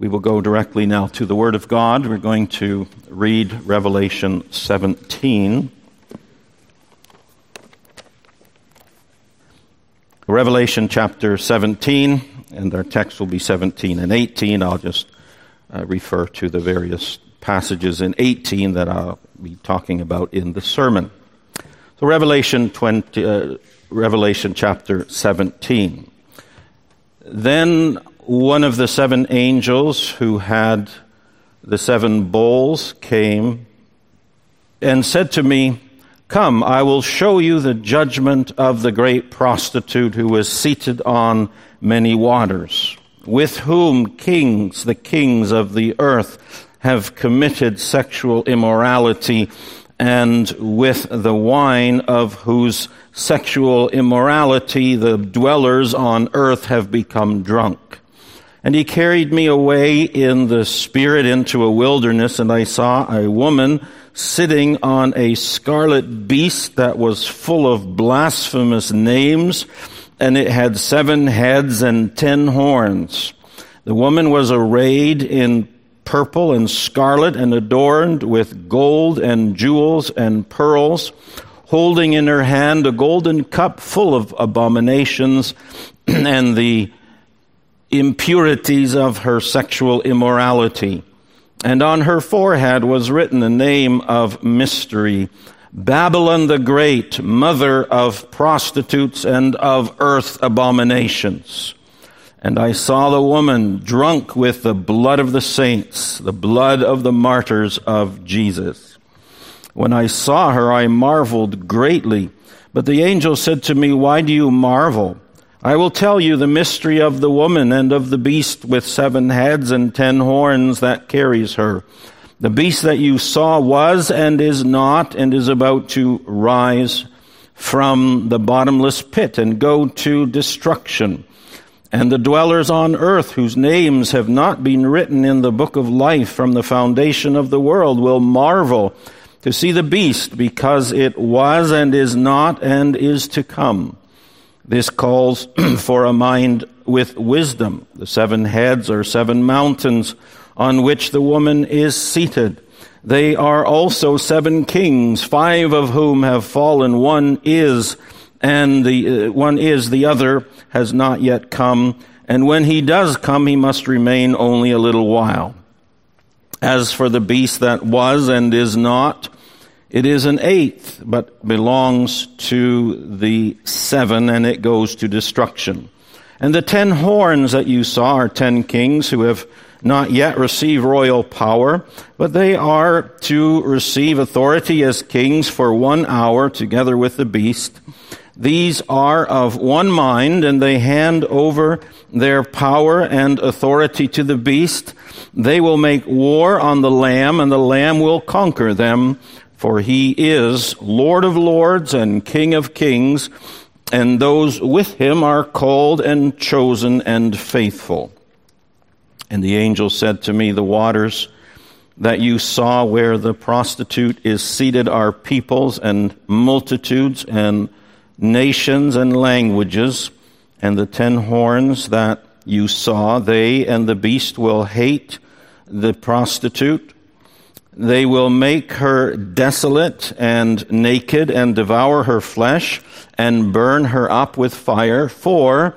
We will go directly now to the Word of God. We're going to read Revelation 17. Revelation chapter 17, and our text will be 17 and 18. I'll just uh, refer to the various passages in 18 that I'll be talking about in the sermon. So, Revelation 20, uh, Revelation chapter 17. Then one of the seven angels who had the seven bowls came and said to me, Come, I will show you the judgment of the great prostitute who was seated on many waters, with whom kings, the kings of the earth, have committed sexual immorality, and with the wine of whose sexual immorality the dwellers on earth have become drunk. And he carried me away in the spirit into a wilderness, and I saw a woman sitting on a scarlet beast that was full of blasphemous names, and it had seven heads and ten horns. The woman was arrayed in purple and scarlet and adorned with gold and jewels and pearls, holding in her hand a golden cup full of abominations and the impurities of her sexual immorality and on her forehead was written the name of mystery Babylon the Great, mother of prostitutes and of earth abominations. And I saw the woman drunk with the blood of the saints, the blood of the martyrs of Jesus. When I saw her, I marveled greatly. But the angel said to me, Why do you marvel? I will tell you the mystery of the woman and of the beast with seven heads and ten horns that carries her. The beast that you saw was and is not and is about to rise from the bottomless pit and go to destruction. And the dwellers on earth whose names have not been written in the book of life from the foundation of the world will marvel to see the beast because it was and is not and is to come. This calls for a mind with wisdom. The seven heads are seven mountains on which the woman is seated. They are also seven kings, five of whom have fallen. One is, and the uh, one is, the other has not yet come. And when he does come, he must remain only a little while. As for the beast that was and is not, it is an eighth, but belongs to the seven, and it goes to destruction. And the ten horns that you saw are ten kings who have not yet received royal power, but they are to receive authority as kings for one hour together with the beast. These are of one mind, and they hand over their power and authority to the beast. They will make war on the Lamb, and the Lamb will conquer them for he is Lord of lords and King of kings, and those with him are called and chosen and faithful. And the angel said to me, The waters that you saw where the prostitute is seated are peoples and multitudes and nations and languages, and the ten horns that you saw, they and the beast will hate the prostitute they will make her desolate and naked and devour her flesh and burn her up with fire, for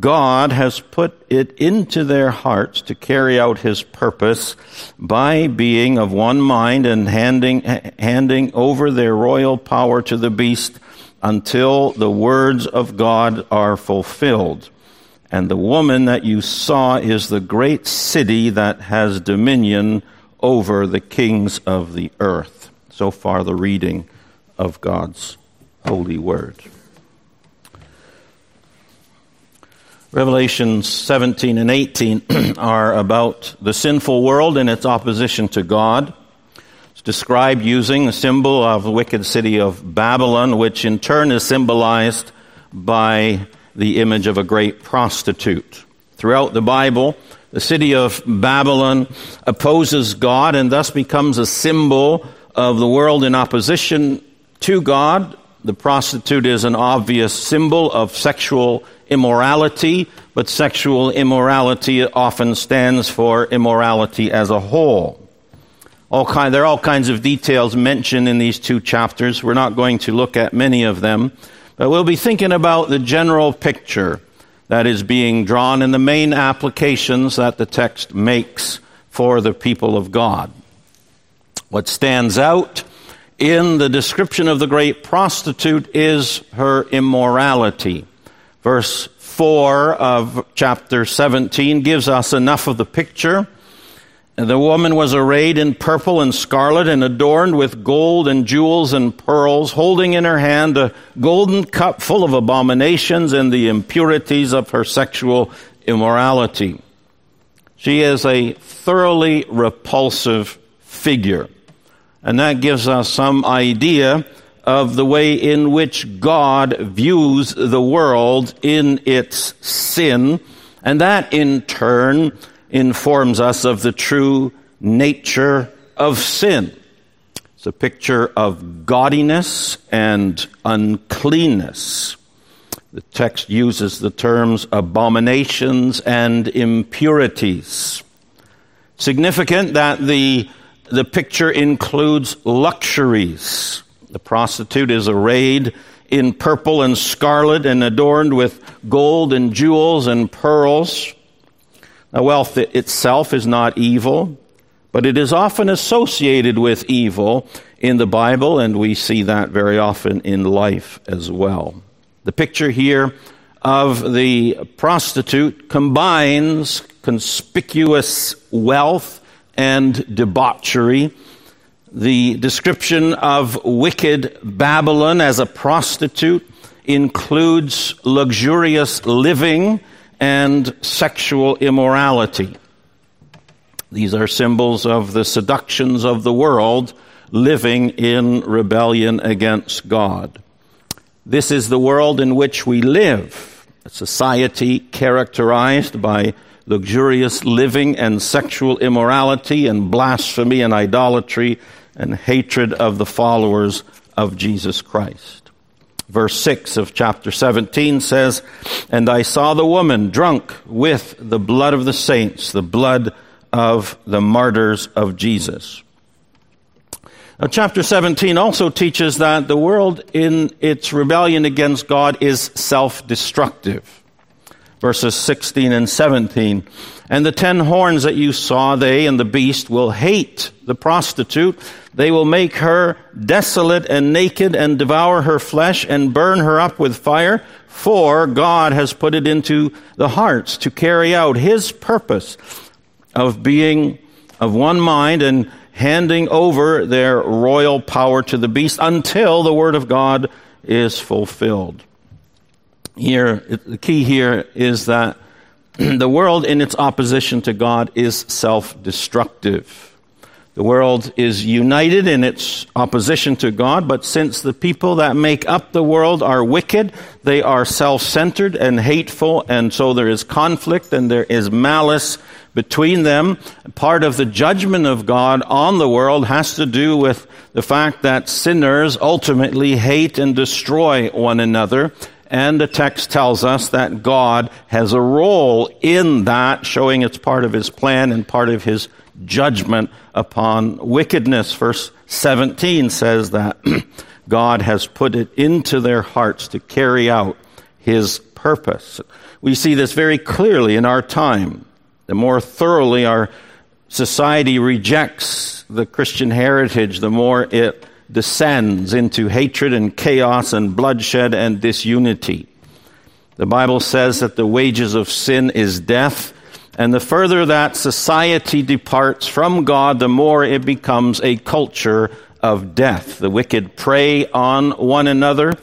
God has put it into their hearts to carry out his purpose by being of one mind and handing, handing over their royal power to the beast until the words of God are fulfilled. And the woman that you saw is the great city that has dominion over the kings of the earth. So far, the reading of God's holy word. Revelations 17 and 18 are about the sinful world and its opposition to God. It's described using the symbol of the wicked city of Babylon, which in turn is symbolized by the image of a great prostitute. Throughout the Bible, the city of Babylon opposes God and thus becomes a symbol of the world in opposition to God. The prostitute is an obvious symbol of sexual immorality, but sexual immorality often stands for immorality as a whole. All kind, there are all kinds of details mentioned in these two chapters. We're not going to look at many of them, but we'll be thinking about the general picture that is being drawn and the main applications that the text makes for the people of God. What stands out in the description of the great prostitute is her immorality. Verse 4 of chapter 17 gives us enough of the picture. The woman was arrayed in purple and scarlet and adorned with gold and jewels and pearls, holding in her hand a golden cup full of abominations and the impurities of her sexual immorality. She is a thoroughly repulsive figure. And that gives us some idea of the way in which God views the world in its sin. And that in turn informs us of the true nature of sin. It's a picture of gaudiness and uncleanness. The text uses the terms abominations and impurities. Significant that the, the picture includes luxuries. The prostitute is arrayed in purple and scarlet and adorned with gold and jewels and pearls. Now, wealth itself is not evil, but it is often associated with evil in the Bible, and we see that very often in life as well. The picture here of the prostitute combines conspicuous wealth and debauchery. The description of wicked Babylon as a prostitute includes luxurious living and sexual immorality. These are symbols of the seductions of the world living in rebellion against God. This is the world in which we live, a society characterized by luxurious living and sexual immorality and blasphemy and idolatry and hatred of the followers of Jesus Christ. Verse 6 of chapter 17 says, And I saw the woman drunk with the blood of the saints, the blood of the martyrs of Jesus. Now, chapter 17 also teaches that the world in its rebellion against God is self destructive. Verses 16 and 17. And the ten horns that you saw, they and the beast will hate the prostitute they will make her desolate and naked and devour her flesh and burn her up with fire, for God has put it into the hearts to carry out his purpose of being of one mind and handing over their royal power to the beast until the word of God is fulfilled. Here, the key here is that the world in its opposition to God is self-destructive. The world is united in its opposition to God, but since the people that make up the world are wicked, they are self-centered and hateful, and so there is conflict and there is malice between them. Part of the judgment of God on the world has to do with the fact that sinners ultimately hate and destroy one another. And the text tells us that God has a role in that, showing it's part of his plan and part of his judgment upon wickedness. Verse 17 says that God has put it into their hearts to carry out his purpose. We see this very clearly in our time. The more thoroughly our society rejects the Christian heritage, the more it descends into hatred and chaos and bloodshed and disunity. The Bible says that the wages of sin is death, and the further that society departs from God, the more it becomes a culture of death. The wicked prey on one another.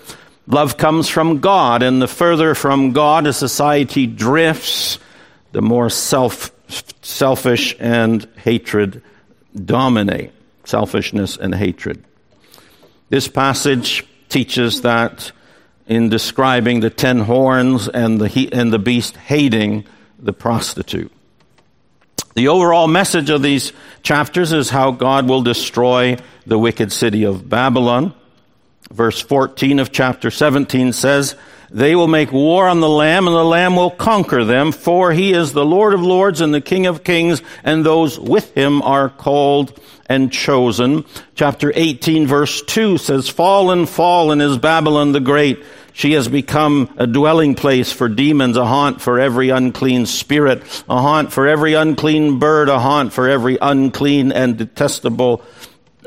Love comes from God, and the further from God a society drifts, the more self, selfish and hatred dominate. Selfishness and hatred. This passage teaches that in describing the ten horns and the, and the beast hating, the prostitute. The overall message of these chapters is how God will destroy the wicked city of Babylon. Verse 14 of chapter 17 says, They will make war on the Lamb, and the Lamb will conquer them, for he is the Lord of lords and the King of kings, and those with him are called and chosen. Chapter 18, verse 2 says, Fallen, fallen is Babylon the Great. She has become a dwelling place for demons, a haunt for every unclean spirit, a haunt for every unclean bird, a haunt for every unclean and detestable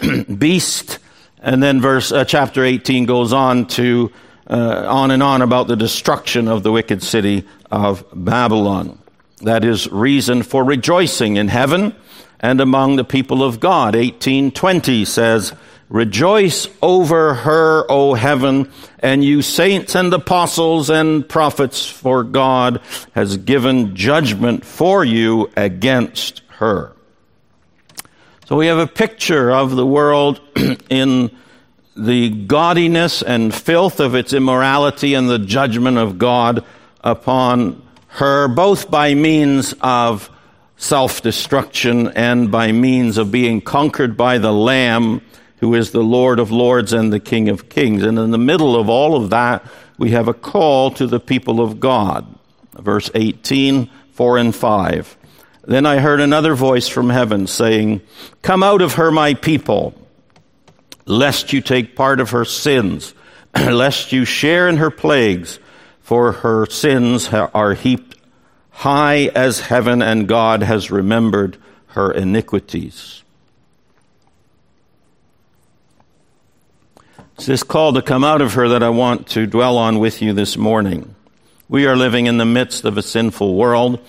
beast. And then verse, uh, chapter 18 goes on to uh, on and on about the destruction of the wicked city of Babylon. That is reason for rejoicing in heaven and among the people of God. 1820 says, Rejoice over her, O heaven, and you saints and apostles and prophets, for God has given judgment for you against her. So we have a picture of the world in the gaudiness and filth of its immorality and the judgment of God upon her, both by means of self destruction and by means of being conquered by the Lamb, who is the Lord of Lords and the King of Kings. And in the middle of all of that, we have a call to the people of God. Verse 18, 4 and 5. Then I heard another voice from heaven saying, Come out of her, my people lest you take part of her sins, lest you share in her plagues, for her sins are heaped high as heaven, and God has remembered her iniquities. It's this call to come out of her that I want to dwell on with you this morning. We are living in the midst of a sinful world.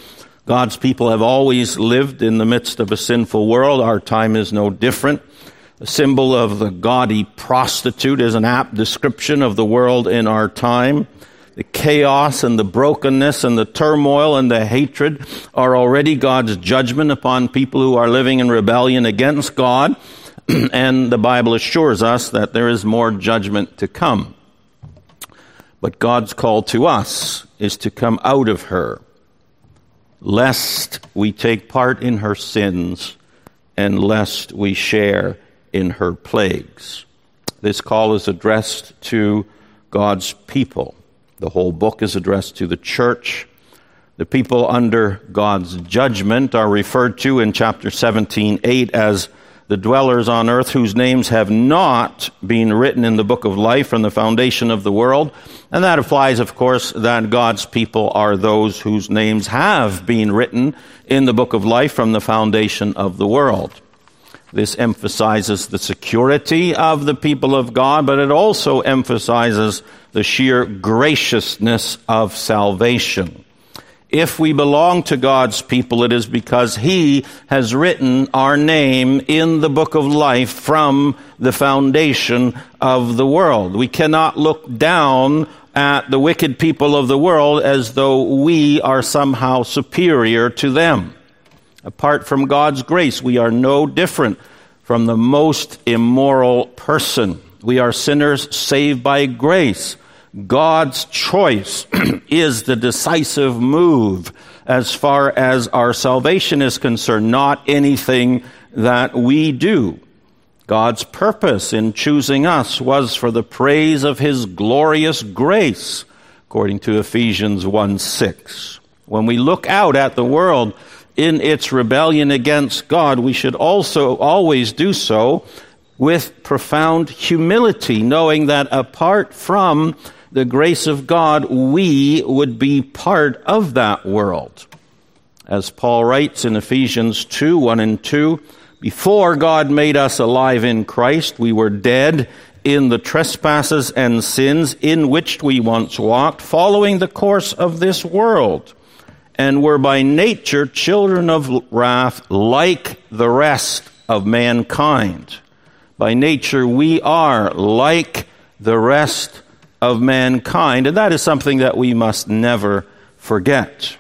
God's people have always lived in the midst of a sinful world. Our time is no different. Symbol of the gaudy prostitute is an apt description of the world in our time. The chaos and the brokenness and the turmoil and the hatred are already God's judgment upon people who are living in rebellion against God. and the Bible assures us that there is more judgment to come. But God's call to us is to come out of her, lest we take part in her sins and lest we share in her plagues. This call is addressed to God's people. The whole book is addressed to the church. The people under God's judgment are referred to in chapter 17, 8 as the dwellers on earth whose names have not been written in the book of life from the foundation of the world. And that applies, of course, that God's people are those whose names have been written in the book of life from the foundation of the world. This emphasizes the security of the people of God, but it also emphasizes the sheer graciousness of salvation. If we belong to God's people, it is because He has written our name in the book of life from the foundation of the world. We cannot look down at the wicked people of the world as though we are somehow superior to them. Apart from God's grace, we are no different from the most immoral person. We are sinners saved by grace. God's choice is the decisive move as far as our salvation is concerned, not anything that we do. God's purpose in choosing us was for the praise of His glorious grace, according to Ephesians 1 6. When we look out at the world, in its rebellion against God, we should also always do so with profound humility, knowing that apart from the grace of God, we would be part of that world. As Paul writes in Ephesians 2 1 and 2, before God made us alive in Christ, we were dead in the trespasses and sins in which we once walked, following the course of this world and were by nature children of wrath like the rest of mankind. By nature, we are like the rest of mankind, and that is something that we must never forget.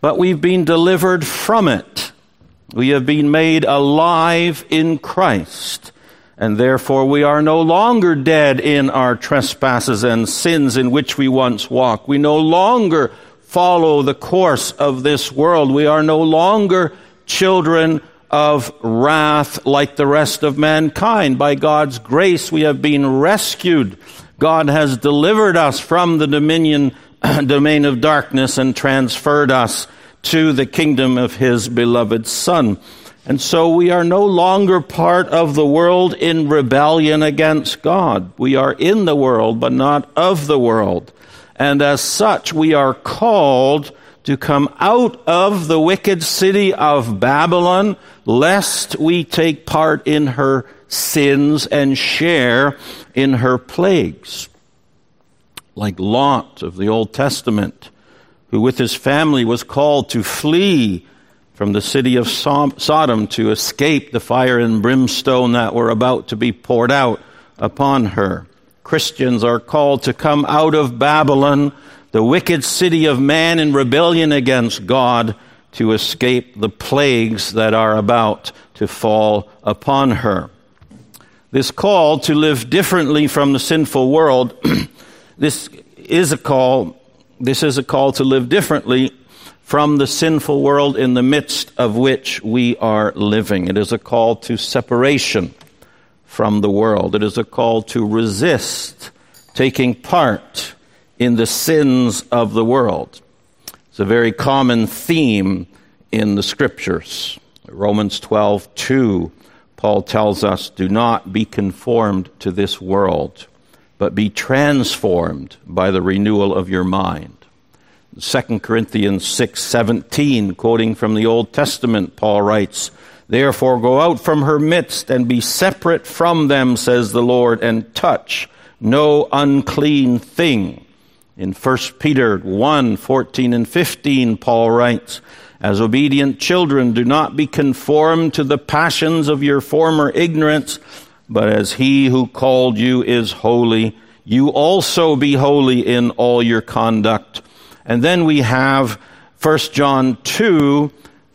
But we've been delivered from it. We have been made alive in Christ, and therefore we are no longer dead in our trespasses and sins in which we once walked. We no longer follow the course of this world. We are no longer children of wrath like the rest of mankind. By God's grace, we have been rescued. God has delivered us from the dominion, domain of darkness and transferred us to the kingdom of his beloved Son. And so we are no longer part of the world in rebellion against God. We are in the world, but not of the world. And as such, we are called to come out of the wicked city of Babylon, lest we take part in her sins and share in her plagues. Like Lot of the Old Testament, who with his family was called to flee from the city of Sodom to escape the fire and brimstone that were about to be poured out upon her. Christians are called to come out of Babylon, the wicked city of man in rebellion against God, to escape the plagues that are about to fall upon her. This call to live differently from the sinful world, this is a call, this is a call to live differently from the sinful world in the midst of which we are living. It is a call to separation from the world. It is a call to resist taking part in the sins of the world. It's a very common theme in the scriptures. Romans 12, 2, Paul tells us, Do not be conformed to this world, but be transformed by the renewal of your mind. 2 Corinthians 6, 17, quoting from the Old Testament, Paul writes, Therefore, go out from her midst and be separate from them, says the Lord, and touch no unclean thing. In 1 Peter 1 14 and 15, Paul writes, As obedient children, do not be conformed to the passions of your former ignorance, but as he who called you is holy, you also be holy in all your conduct. And then we have 1 John 2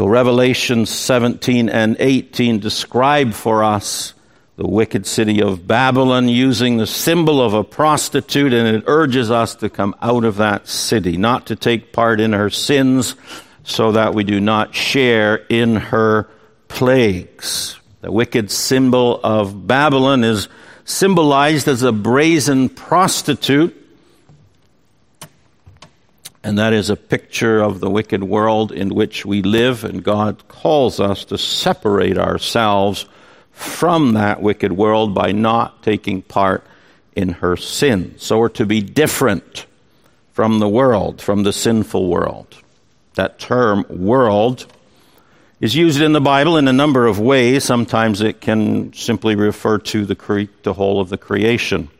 So Revelation 17 and 18 describe for us the wicked city of Babylon using the symbol of a prostitute, and it urges us to come out of that city, not to take part in her sins, so that we do not share in her plagues. The wicked symbol of Babylon is symbolized as a brazen prostitute and that is a picture of the wicked world in which we live, and God calls us to separate ourselves from that wicked world by not taking part in her sin. So we're to be different from the world, from the sinful world. That term, world, is used in the Bible in a number of ways. Sometimes it can simply refer to the, cre- the whole of the creation.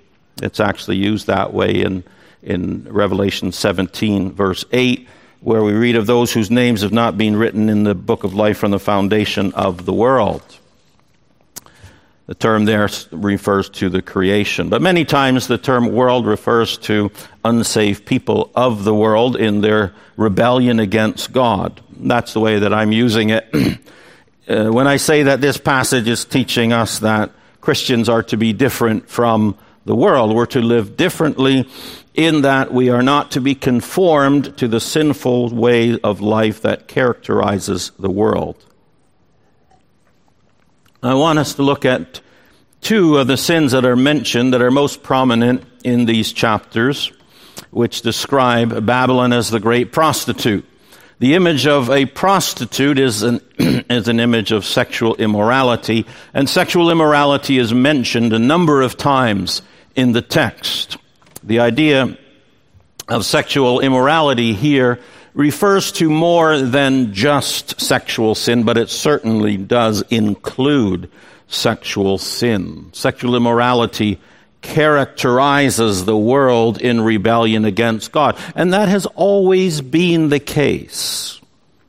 It's actually used that way in in Revelation 17, verse 8, where we read of those whose names have not been written in the book of life from the foundation of the world. The term there refers to the creation. But many times the term world refers to unsaved people of the world in their rebellion against God. That's the way that I'm using it. uh, when I say that this passage is teaching us that Christians are to be different from the world, we're to live differently in that we are not to be conformed to the sinful way of life that characterizes the world. I want us to look at two of the sins that are mentioned that are most prominent in these chapters, which describe Babylon as the great prostitute. The image of a prostitute is an, is an image of sexual immorality, and sexual immorality is mentioned a number of times in the text. The idea of sexual immorality here refers to more than just sexual sin, but it certainly does include sexual sin. Sexual immorality characterizes the world in rebellion against God, and that has always been the case.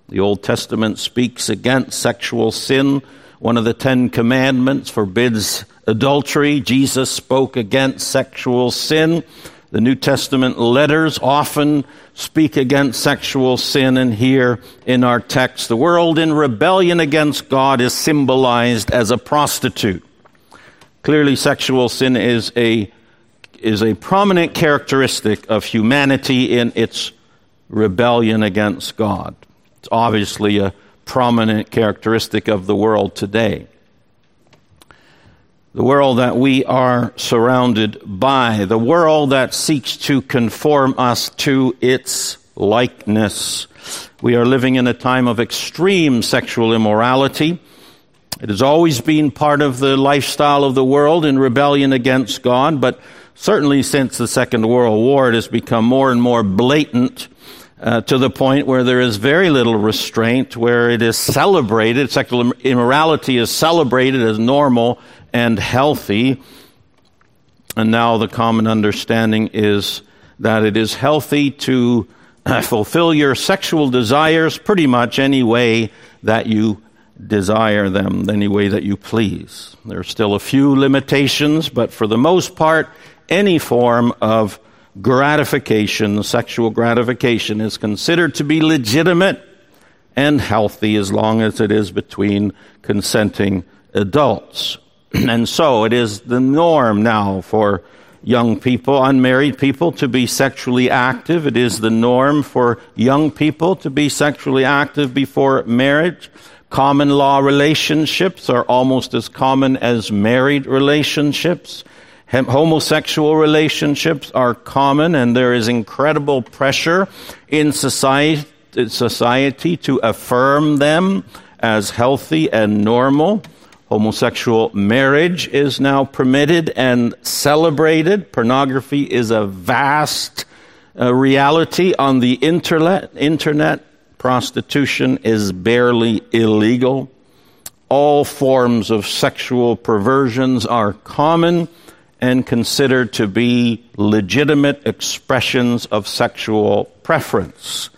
The Old Testament speaks against sexual sin. One of the Ten Commandments forbids adultery. Jesus spoke against sexual sin. The New Testament letters often speak against sexual sin, and here in our text, the world in rebellion against God is symbolized as a prostitute. Clearly, sexual sin is a, is a prominent characteristic of humanity in its rebellion against God. It's obviously a prominent characteristic of the world today. The world that we are surrounded by, the world that seeks to conform us to its likeness. We are living in a time of extreme sexual immorality. It has always been part of the lifestyle of the world in rebellion against God, but certainly since the Second World War, it has become more and more blatant uh, to the point where there is very little restraint, where it is celebrated, sexual immorality is celebrated as normal and healthy. And now the common understanding is that it is healthy to fulfill your sexual desires pretty much any way that you desire them, any way that you please. There are still a few limitations, but for the most part, any form of gratification, sexual gratification, is considered to be legitimate and healthy as long as it is between consenting adults. and so it is the norm now for young people, unmarried people, to be sexually active. It is the norm for young people to be sexually active before marriage. Common law relationships are almost as common as married relationships. Homosexual relationships are common, and there is incredible pressure in society, society to affirm them as healthy and normal. Homosexual marriage is now permitted and celebrated. Pornography is a vast uh, reality on the internet. Internet prostitution is barely illegal. All forms of sexual perversions are common and considered to be legitimate expressions of sexual preference.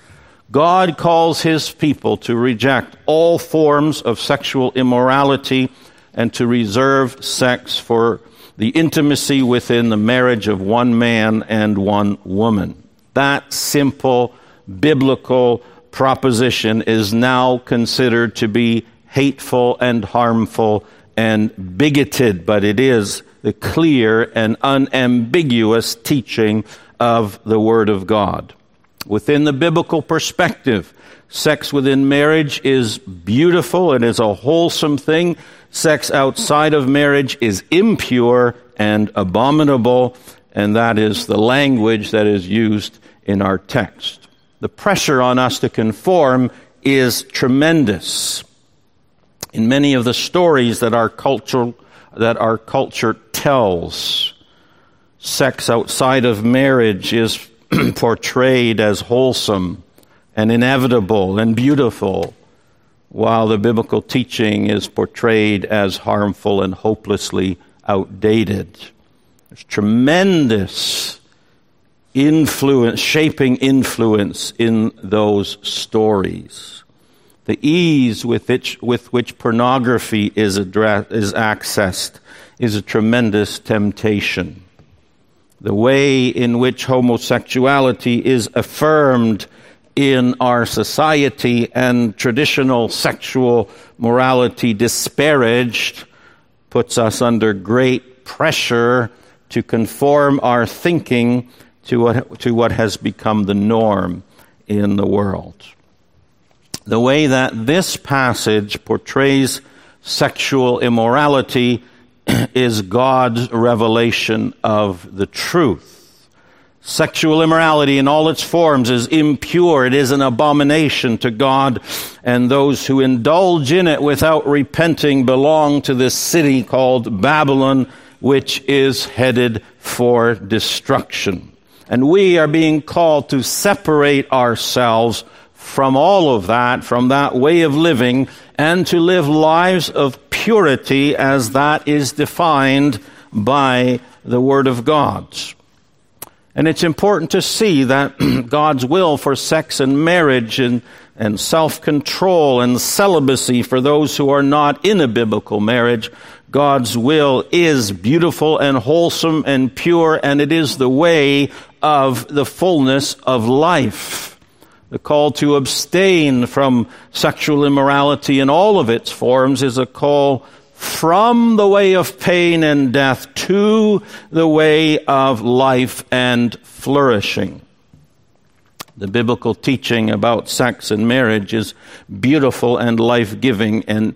God calls his people to reject all forms of sexual immorality and to reserve sex for the intimacy within the marriage of one man and one woman. That simple biblical proposition is now considered to be hateful and harmful and bigoted, but it is the clear and unambiguous teaching of the Word of God. Within the biblical perspective, sex within marriage is beautiful and is a wholesome thing. Sex outside of marriage is impure and abominable, and that is the language that is used in our text. The pressure on us to conform is tremendous. In many of the stories that our culture that our culture tells. Sex outside of marriage is portrayed as wholesome and inevitable and beautiful, while the biblical teaching is portrayed as harmful and hopelessly outdated. There's tremendous influence, shaping influence in those stories the ease with which, with which pornography is, address, is accessed is a tremendous temptation. The way in which homosexuality is affirmed in our society and traditional sexual morality disparaged puts us under great pressure to conform our thinking to what, to what has become the norm in the world. The way that this passage portrays sexual immorality is God's revelation of the truth. Sexual immorality in all its forms is impure. It is an abomination to God, and those who indulge in it without repenting belong to this city called Babylon, which is headed for destruction. And we are being called to separate ourselves from all of that, from that way of living, and to live lives of purity as that is defined by the Word of God. And it's important to see that God's will for sex and marriage and and self control and celibacy for those who are not in a biblical marriage. God's will is beautiful and wholesome and pure, and it is the way of the fullness of life. The call to abstain from sexual immorality in all of its forms is a call from the way of pain and death to the way of life and flourishing. The biblical teaching about sex and marriage is beautiful and life giving and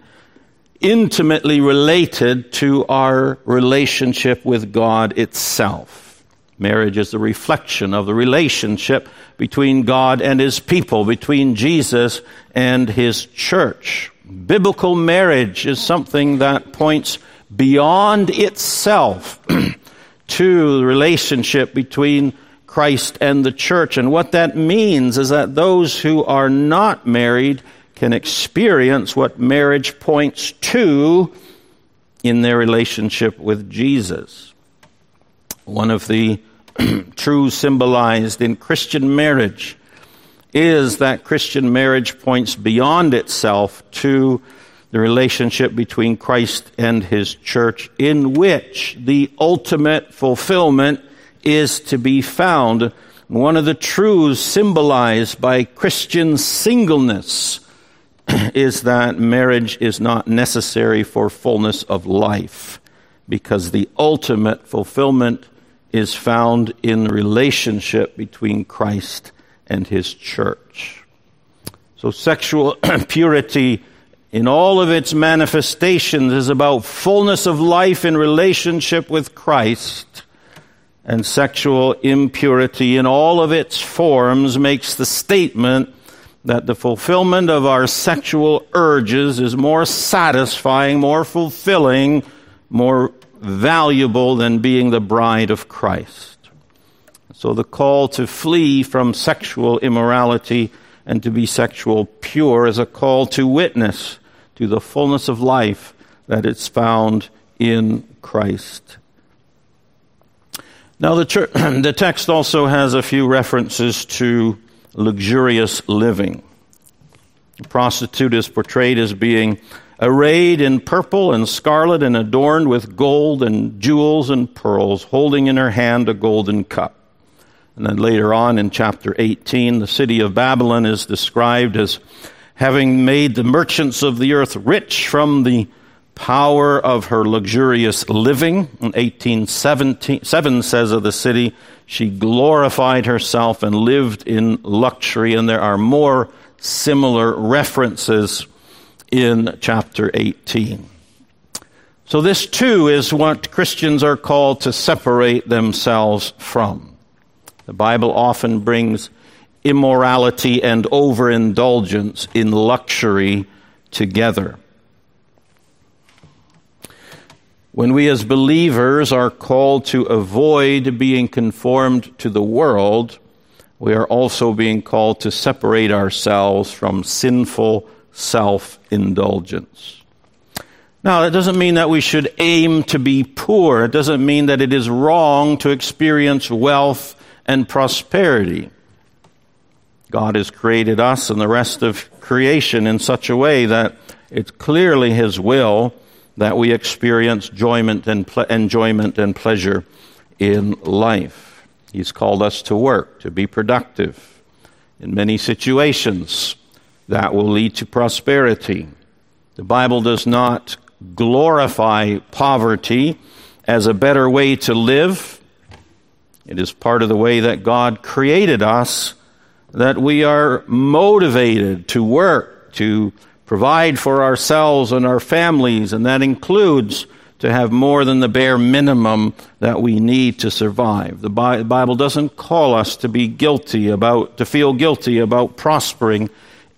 intimately related to our relationship with God itself. Marriage is the reflection of the relationship between God and His people, between Jesus and His church. Biblical marriage is something that points beyond itself to the relationship between Christ and the church. And what that means is that those who are not married can experience what marriage points to in their relationship with Jesus. One of the truths symbolized in Christian marriage is that Christian marriage points beyond itself to the relationship between Christ and his church, in which the ultimate fulfillment is to be found. One of the truths symbolized by Christian singleness is that marriage is not necessary for fullness of life because the ultimate fulfillment is found in the relationship between Christ and his church. So sexual purity in all of its manifestations is about fullness of life in relationship with Christ and sexual impurity in all of its forms makes the statement that the fulfillment of our sexual urges is more satisfying, more fulfilling, more valuable than being the bride of Christ. So the call to flee from sexual immorality and to be sexual pure is a call to witness to the fullness of life that is found in Christ. Now, the, the text also has a few references to luxurious living. The prostitute is portrayed as being arrayed in purple and scarlet and adorned with gold and jewels and pearls, holding in her hand a golden cup. And then later on in chapter 18, the city of Babylon is described as having made the merchants of the earth rich from the power of her luxurious living. In 1877 says of the city, she glorified herself and lived in luxury, and there are more similar references in chapter 18. So this too is what Christians are called to separate themselves from. The Bible often brings immorality and overindulgence in luxury together. When we as believers are called to avoid being conformed to the world, we are also being called to separate ourselves from sinful self indulgence. Now, that doesn't mean that we should aim to be poor. It doesn't mean that it is wrong to experience wealth and prosperity. God has created us and the rest of creation in such a way that it's clearly His will that we experience enjoyment and, ple- enjoyment and pleasure in life. He's called us to work, to be productive. In many situations, that will lead to prosperity. The Bible does not glorify poverty as a better way to live. It is part of the way that God created us, that we are motivated to work, to provide for ourselves and our families, and that includes to have more than the bare minimum that we need to survive. The Bible doesn't call us to be guilty about, to feel guilty about prospering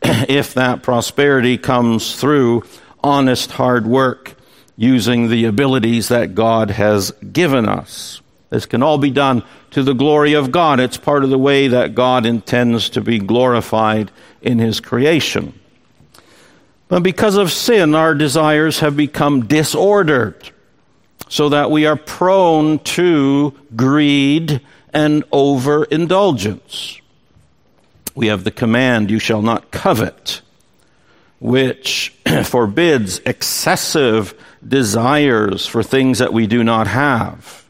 if that prosperity comes through honest hard work using the abilities that God has given us. This can all be done to the glory of God. It's part of the way that God intends to be glorified in His creation. But because of sin, our desires have become disordered so that we are prone to greed and overindulgence. We have the command, you shall not covet, which forbids excessive desires for things that we do not have.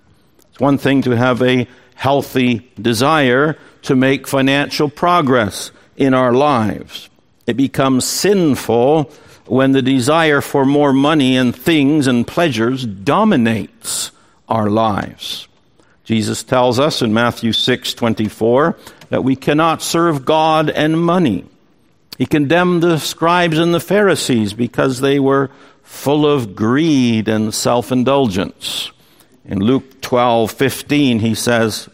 It's one thing to have a healthy desire to make financial progress in our lives. It becomes sinful when the desire for more money and things and pleasures dominates our lives. Jesus tells us in Matthew 6:24 that we cannot serve God and money. He condemned the scribes and the Pharisees because they were full of greed and self-indulgence. In Luke 12:15 he says,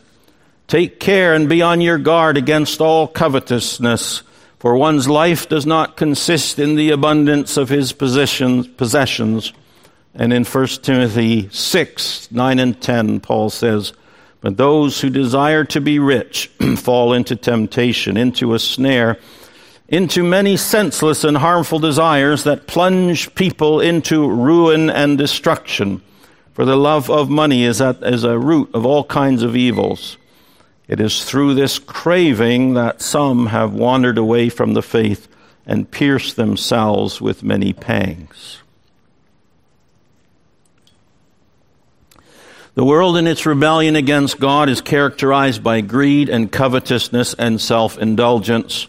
"Take care and be on your guard against all covetousness." For one's life does not consist in the abundance of his possessions. And in 1 Timothy 6, 9 and 10, Paul says, But those who desire to be rich fall into temptation, into a snare, into many senseless and harmful desires that plunge people into ruin and destruction. For the love of money is, at, is a root of all kinds of evils. It is through this craving that some have wandered away from the faith and pierced themselves with many pangs. The world in its rebellion against God is characterized by greed and covetousness and self indulgence,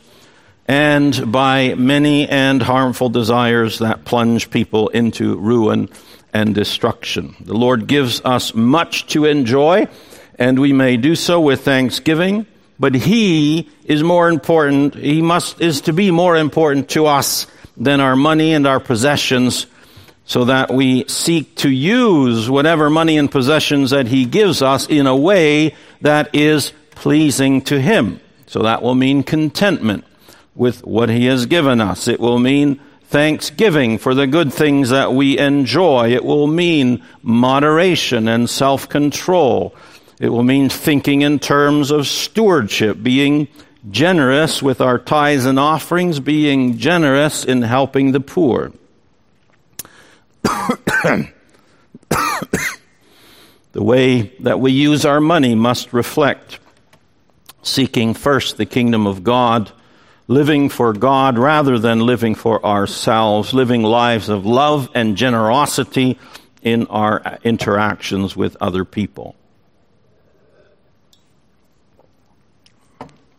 and by many and harmful desires that plunge people into ruin and destruction. The Lord gives us much to enjoy and we may do so with thanksgiving, but he is more important, he must, is to be more important to us than our money and our possessions, so that we seek to use whatever money and possessions that he gives us in a way that is pleasing to him. So that will mean contentment with what he has given us. It will mean thanksgiving for the good things that we enjoy. It will mean moderation and self-control. It will mean thinking in terms of stewardship, being generous with our tithes and offerings, being generous in helping the poor. the way that we use our money must reflect seeking first the kingdom of God, living for God rather than living for ourselves, living lives of love and generosity in our interactions with other people.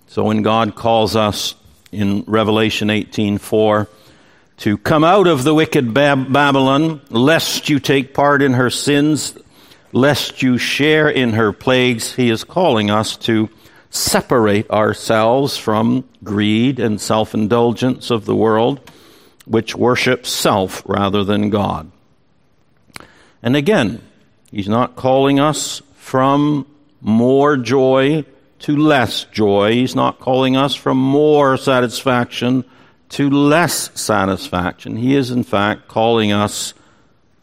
So when God calls us in Revelation 18:4 to come out of the wicked Bab- Babylon, lest you take part in her sins, lest you share in her plagues, he is calling us to separate ourselves from greed and self-indulgence of the world, which worships self rather than God. And again, he's not calling us from more joy to less joy. He's not calling us from more satisfaction to less satisfaction. He is, in fact, calling us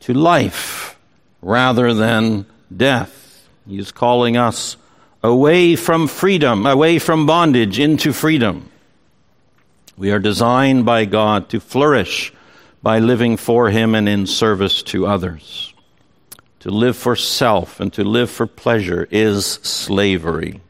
to life rather than death. He is calling us away from freedom, away from bondage into freedom. We are designed by God to flourish by living for Him and in service to others. To live for self and to live for pleasure is slavery.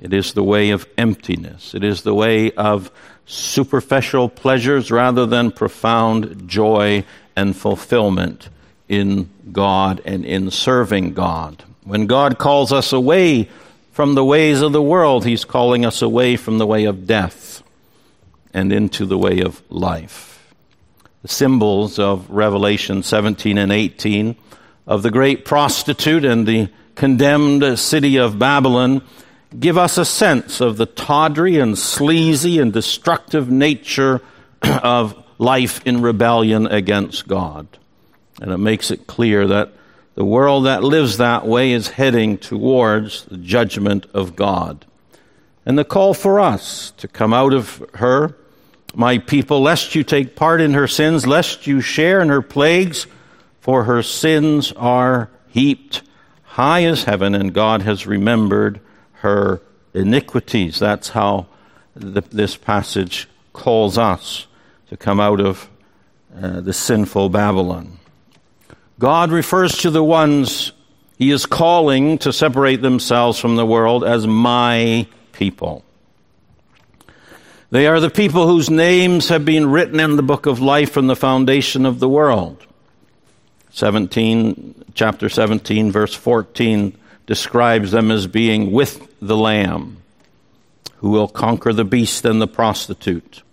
It is the way of emptiness. It is the way of superficial pleasures rather than profound joy and fulfillment in God and in serving God. When God calls us away from the ways of the world, He's calling us away from the way of death and into the way of life. The symbols of Revelation 17 and 18 of the great prostitute and the condemned city of Babylon give us a sense of the tawdry and sleazy and destructive nature of life in rebellion against God. And it makes it clear that the world that lives that way is heading towards the judgment of God. And the call for us to come out of her, my people, lest you take part in her sins, lest you share in her plagues, for her sins are heaped high as heaven, and God has remembered her iniquities. That's how the, this passage calls us to come out of uh, the sinful Babylon. God refers to the ones he is calling to separate themselves from the world as my people. They are the people whose names have been written in the book of life from the foundation of the world. 17, chapter 17, verse 14 describes them as being with the Lamb, who will conquer the beast and the prostitute.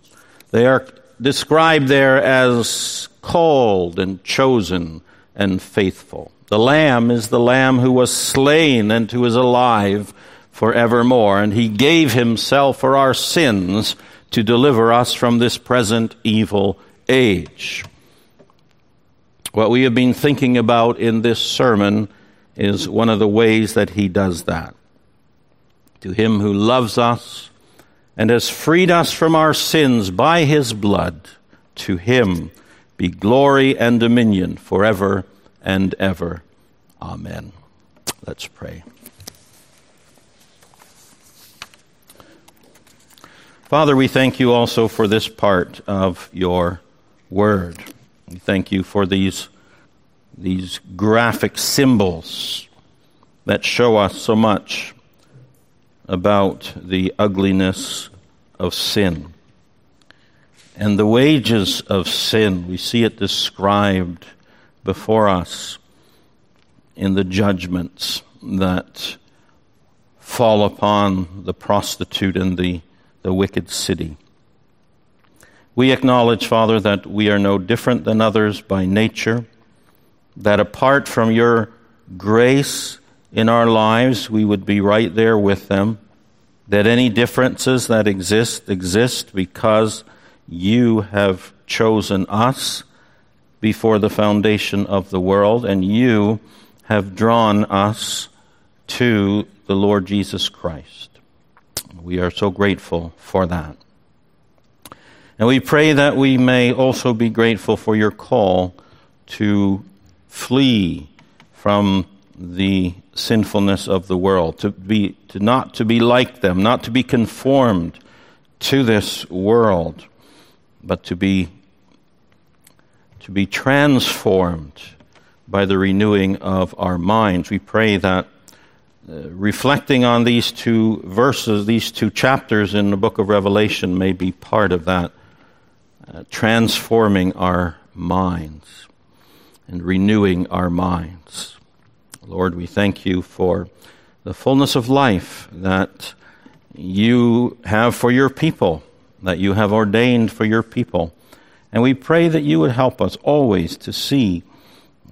They are described there as called and chosen and faithful. The Lamb is the Lamb who was slain and who is alive forevermore, and he gave himself for our sins to deliver us from this present evil age. What we have been thinking about in this sermon is one of the ways that he does that. To him who loves us and has freed us from our sins by his blood, to him be glory and dominion forever and ever. Amen. Let's pray. Father, we thank you also for this part of your word. We thank you for these, these graphic symbols that show us so much about the ugliness of sin. And the wages of sin, we see it described before us in the judgments that fall upon the prostitute and the, the wicked city. We acknowledge, Father, that we are no different than others by nature, that apart from your grace in our lives, we would be right there with them, that any differences that exist exist because you have chosen us before the foundation of the world, and you have drawn us to the Lord Jesus Christ. We are so grateful for that. And we pray that we may also be grateful for your call to flee from the sinfulness of the world, to be to not to be like them, not to be conformed to this world, but to be to be transformed by the renewing of our minds. We pray that uh, reflecting on these two verses, these two chapters in the book of Revelation may be part of that, uh, transforming our minds and renewing our minds. Lord, we thank you for the fullness of life that you have for your people, that you have ordained for your people. And we pray that you would help us always to see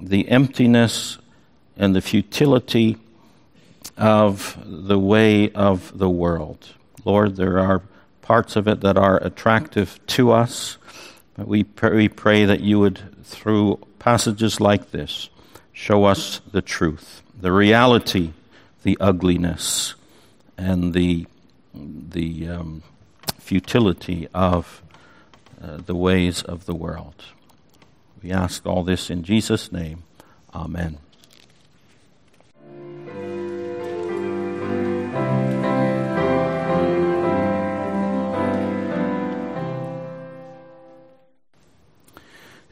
the emptiness and the futility of the way of the world. Lord, there are parts of it that are attractive to us, but we pray, we pray that you would, through passages like this, show us the truth, the reality, the ugliness, and the, the um, futility of uh, the ways of the world. We ask all this in Jesus' name. Amen.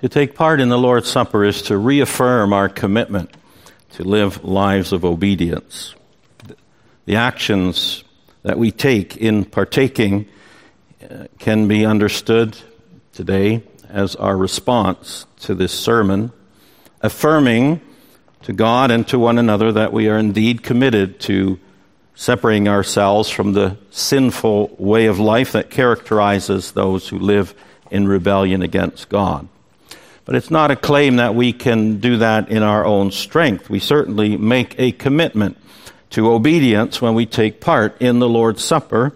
To take part in the Lord's Supper is to reaffirm our commitment to live lives of obedience. The actions that we take in partaking uh, can be understood today as our response to this sermon, affirming to God and to one another that we are indeed committed to separating ourselves from the sinful way of life that characterizes those who live in rebellion against God. But it's not a claim that we can do that in our own strength. We certainly make a commitment to obedience when we take part in the Lord's Supper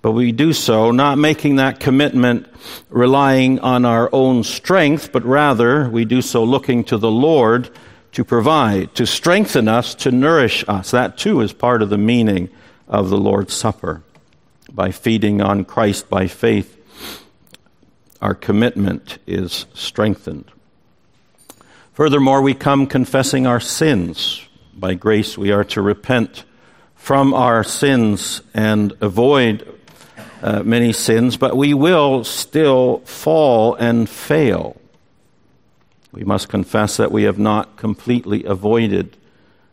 but we do so not making that commitment relying on our own strength, but rather we do so looking to the Lord to provide, to strengthen us, to nourish us. That too is part of the meaning of the Lord's Supper. By feeding on Christ by faith, our commitment is strengthened. Furthermore, we come confessing our sins. By grace, we are to repent from our sins and avoid uh, many sins, but we will still fall and fail. We must confess that we have not completely avoided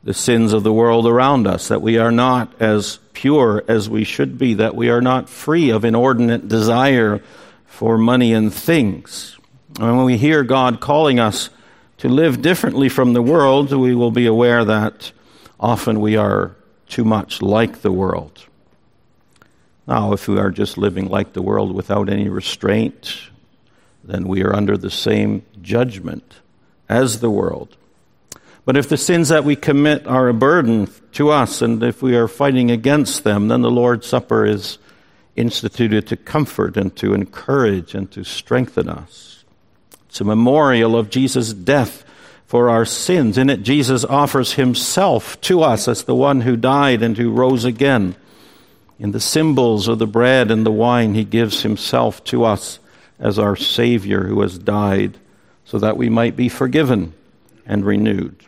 the sins of the world around us, that we are not, as pure as we should be, that we are not free of inordinate desire for money and things. And when we hear God calling us to live differently from the world, we will be aware that often we are too much like the world. Now, if we are just living like the world without any restraint, then we are under the same judgment as the world. But if the sins that we commit are a burden to us, and if we are fighting against them, then the Lord's Supper is instituted to comfort and to encourage and to strengthen us. It's a memorial of Jesus' death for our sins. In it, Jesus offers himself to us as the one who died and who rose again. In the symbols of the bread and the wine, he gives himself to us as our Savior who has died so that we might be forgiven and renewed.